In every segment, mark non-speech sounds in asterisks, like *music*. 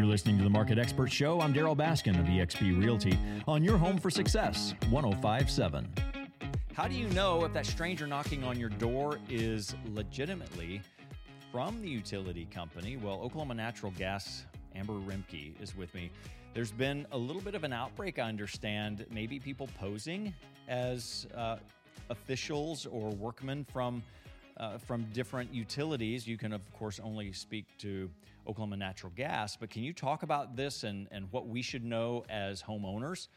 You're listening to the Market Expert Show. I'm Darryl Baskin of eXp Realty on your home for success, 1057. How do you know if that stranger knocking on your door is legitimately from the utility company? Well, Oklahoma Natural Gas Amber Remke is with me. There's been a little bit of an outbreak, I understand. Maybe people posing as uh, officials or workmen from uh, from different utilities. You can, of course, only speak to Oklahoma Natural Gas, but can you talk about this and, and what we should know as homeowners?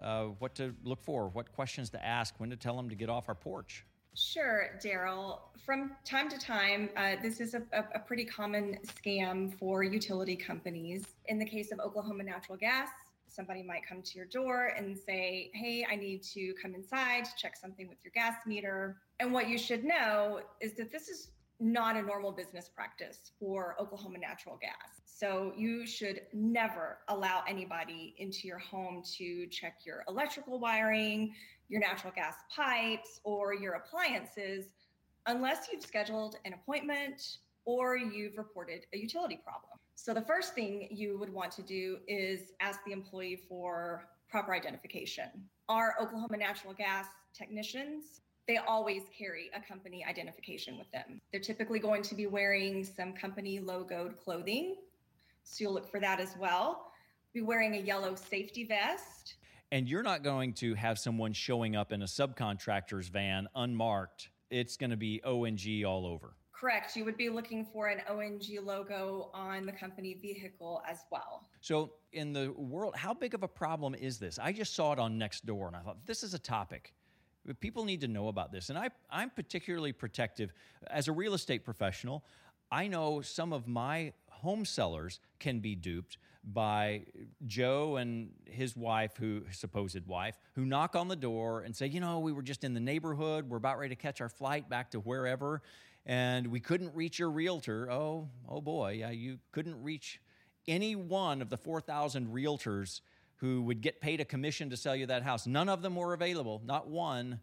Uh, what to look for, what questions to ask, when to tell them to get off our porch? Sure, Darryl. From time to time, uh, this is a, a, pretty common scam for utility companies. In the case of Oklahoma Natural Gas, somebody might come to your door and say, Hey, I need to come inside to check something with your gas meter. And what you should know is that this is not a normal business practice for Oklahoma Natural Gas. So you should never allow anybody into your home to check your electrical wiring, your natural gas pipes, or your appliances unless you've scheduled an appointment or you've reported a utility problem. So the first thing you would want to do is ask the employee for proper identification. Our Oklahoma Natural Gas technicians they always carry a company identification with them. They're typically going to be wearing some company logoed clothing. So you'll look for that as well. Be wearing a yellow safety vest. And you're not going to have someone showing up in a subcontractor's van unmarked. It's going to be ONG all over. Correct. You would be looking for an ONG logo on the company vehicle as well. So, in the world, how big of a problem is this? I just saw it on Nextdoor and I thought, this is a topic. People need to know about this. And I, I'm particularly protective. As a real estate professional, I know some of my home sellers can be duped by Joe and his wife, who supposed wife, who knock on the door and say, you know, we were just in the neighborhood, we're about ready to catch our flight back to wherever, and we couldn't reach your realtor. Oh, oh boy, yeah, you couldn't reach any one of the 4,000 realtors who would get paid a commission to sell you that house. None of them were available, not one.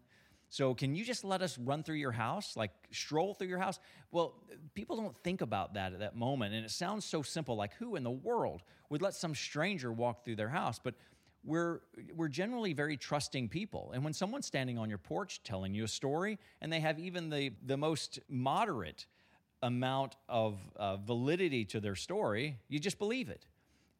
So, can you just let us run through your house, like stroll through your house? Well, people don't think about that at that moment. And it sounds so simple like, who in the world would let some stranger walk through their house? But we're, we're generally very trusting people. And when someone's standing on your porch telling you a story, and they have even the, the most moderate amount of uh, validity to their story, you just believe it.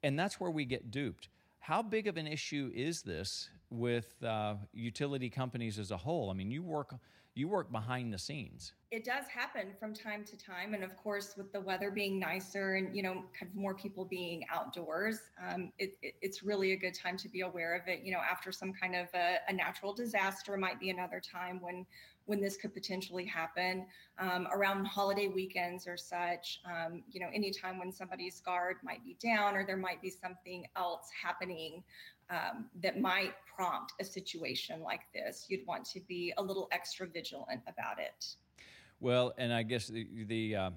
And that's where we get duped. How big of an issue is this with uh, utility companies as a whole? I mean, you work you work behind the scenes. It does happen from time to time, and of course, with the weather being nicer and you know, kind of more people being outdoors, um, it, it, it's really a good time to be aware of it. You know, after some kind of a, a natural disaster, might be another time when when this could potentially happen um, around holiday weekends or such. Um, you know, anytime when somebody's guard might be down or there might be something else happening um, that might prompt a situation like this, you'd want to be a little extra vigilant about it. Well, and I guess the the, uh,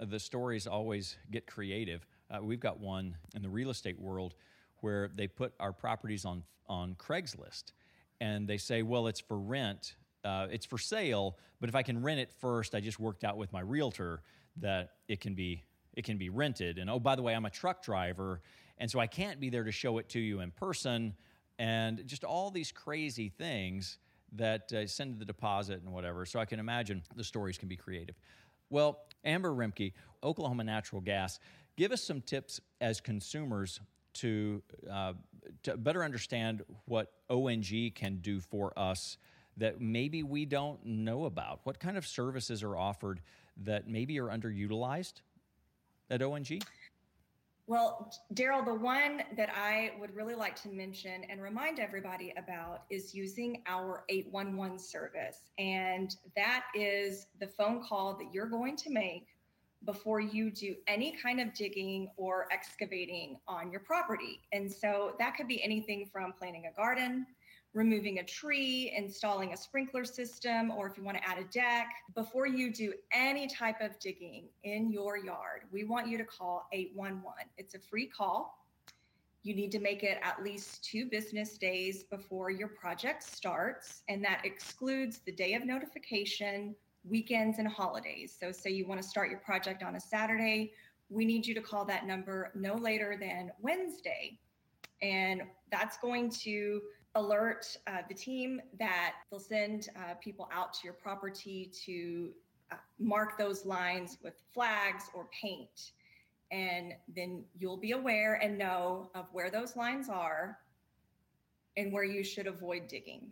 the stories always get creative. Uh, we've got one in the real estate world where they put our properties on on Craigslist, and they say, "Well, it's for rent." Uh, it's for sale, but if I can rent it first, I just worked out with my realtor that it can be it can be rented. And oh, by the way, I'm a truck driver, and so I can't be there to show it to you in person. And just all these crazy things that uh, send the deposit and whatever. So I can imagine the stories can be creative. Well, Amber Remke, Oklahoma Natural Gas, give us some tips as consumers to, uh, to better understand what ONG can do for us that maybe we don't know about? What kind of services are offered that maybe are underutilized at ONG? Well, Darryl, the one that I would really like to mention and remind everybody about is using our 811 service. And that is the phone call that you're going to make before you do any kind of digging or excavating on your property. And so that could be anything from planting a garden, removing a tree, installing a sprinkler system, or if you want to add a deck, before you do any type of digging in your yard, we want you to call 811. It's a free call. You need to make it at least two business days before your project starts, and that excludes the day of notification, weekends, and holidays. So, say you want to start your project on a Saturday, we need you to call that number no later than Wednesday. And that's going to alert uh, the team that they'll send uh, people out to your property to uh, mark those lines with flags or paint. And then you'll be aware and know of where those lines are and where you should avoid digging.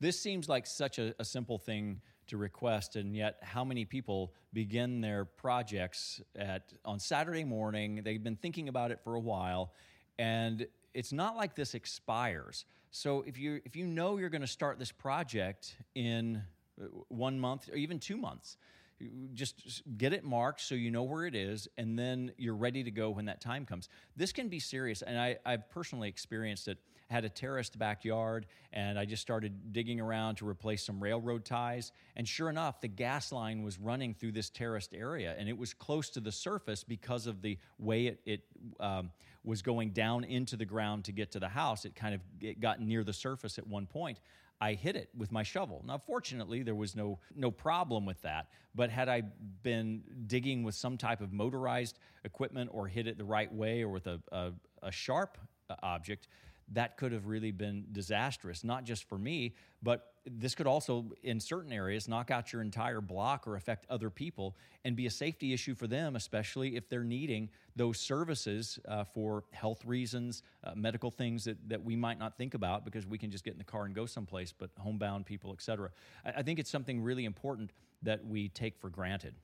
This seems like such a, a simple thing to request, and yet how many people begin their projects at on Saturday morning? They've been thinking about it for a while, and it's not like this expires. So if you if you know you're going to start this project in uh, one month or even two months, just get it marked so you know where it is and then you're ready to go when that time comes this can be serious and I, i've personally experienced it I had a terraced backyard and I just started digging around to replace some railroad ties. And sure enough, the gas line was running through this terraced area and it was close to the surface because of the way it, it um, was going down into the ground to get to the house. It kind of it got near the surface at one point. I hit it with my shovel. Now, fortunately, there was no no problem with that. But had I been digging with some type of motorized equipment or hit it the right way or with a, a, a sharp uh, object, that could have really been disastrous, not just for me, but this could also, in certain areas, knock out your entire block or affect other people and be a safety issue for them, especially if they're needing those services uh, for health reasons, uh, medical things that, that we might not think about because we can just get in the car and go someplace, but homebound people, et cetera. I, I think it's something really important that we take for granted.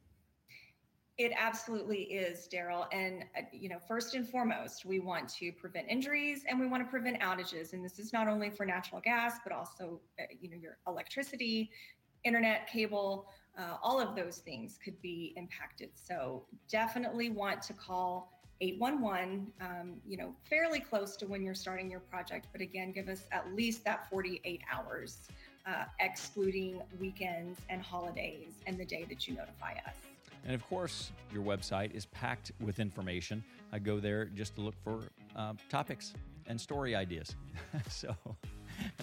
It absolutely is, Darryl. And, uh, you know, first and foremost, we want to prevent injuries and we want to prevent outages. And this is not only for natural gas, but also, uh, you know, your electricity, internet, cable, uh, all of those things could be impacted. So definitely want to call 811, um, you know, fairly close to when you're starting your project. But again, give us at least that 48 hours, uh, excluding weekends and holidays and the day that you notify us. And of course, your website is packed with information. I go there just to look for uh, topics and story ideas. *laughs* so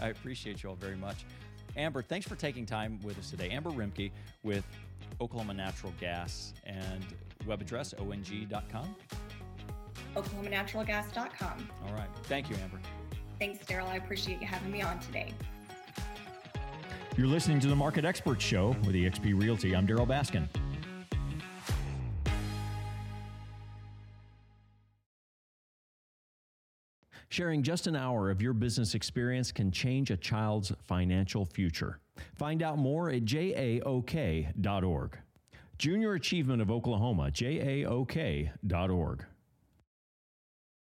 I appreciate you all very much. Amber, thanks for taking time with us today. Amber Remke with Oklahoma Natural Gas and web address ong.com. OklahomaNaturalGas.com. All right. Thank you, Amber. Thanks, Darryl. I appreciate you having me on today. You're listening to the Market Experts Show with eXp Realty. I'm Darryl Baskin. Sharing just an hour of your business experience can change a child's financial future. Find out more at jaok.org. Junior Achievement of Oklahoma, jaok.org.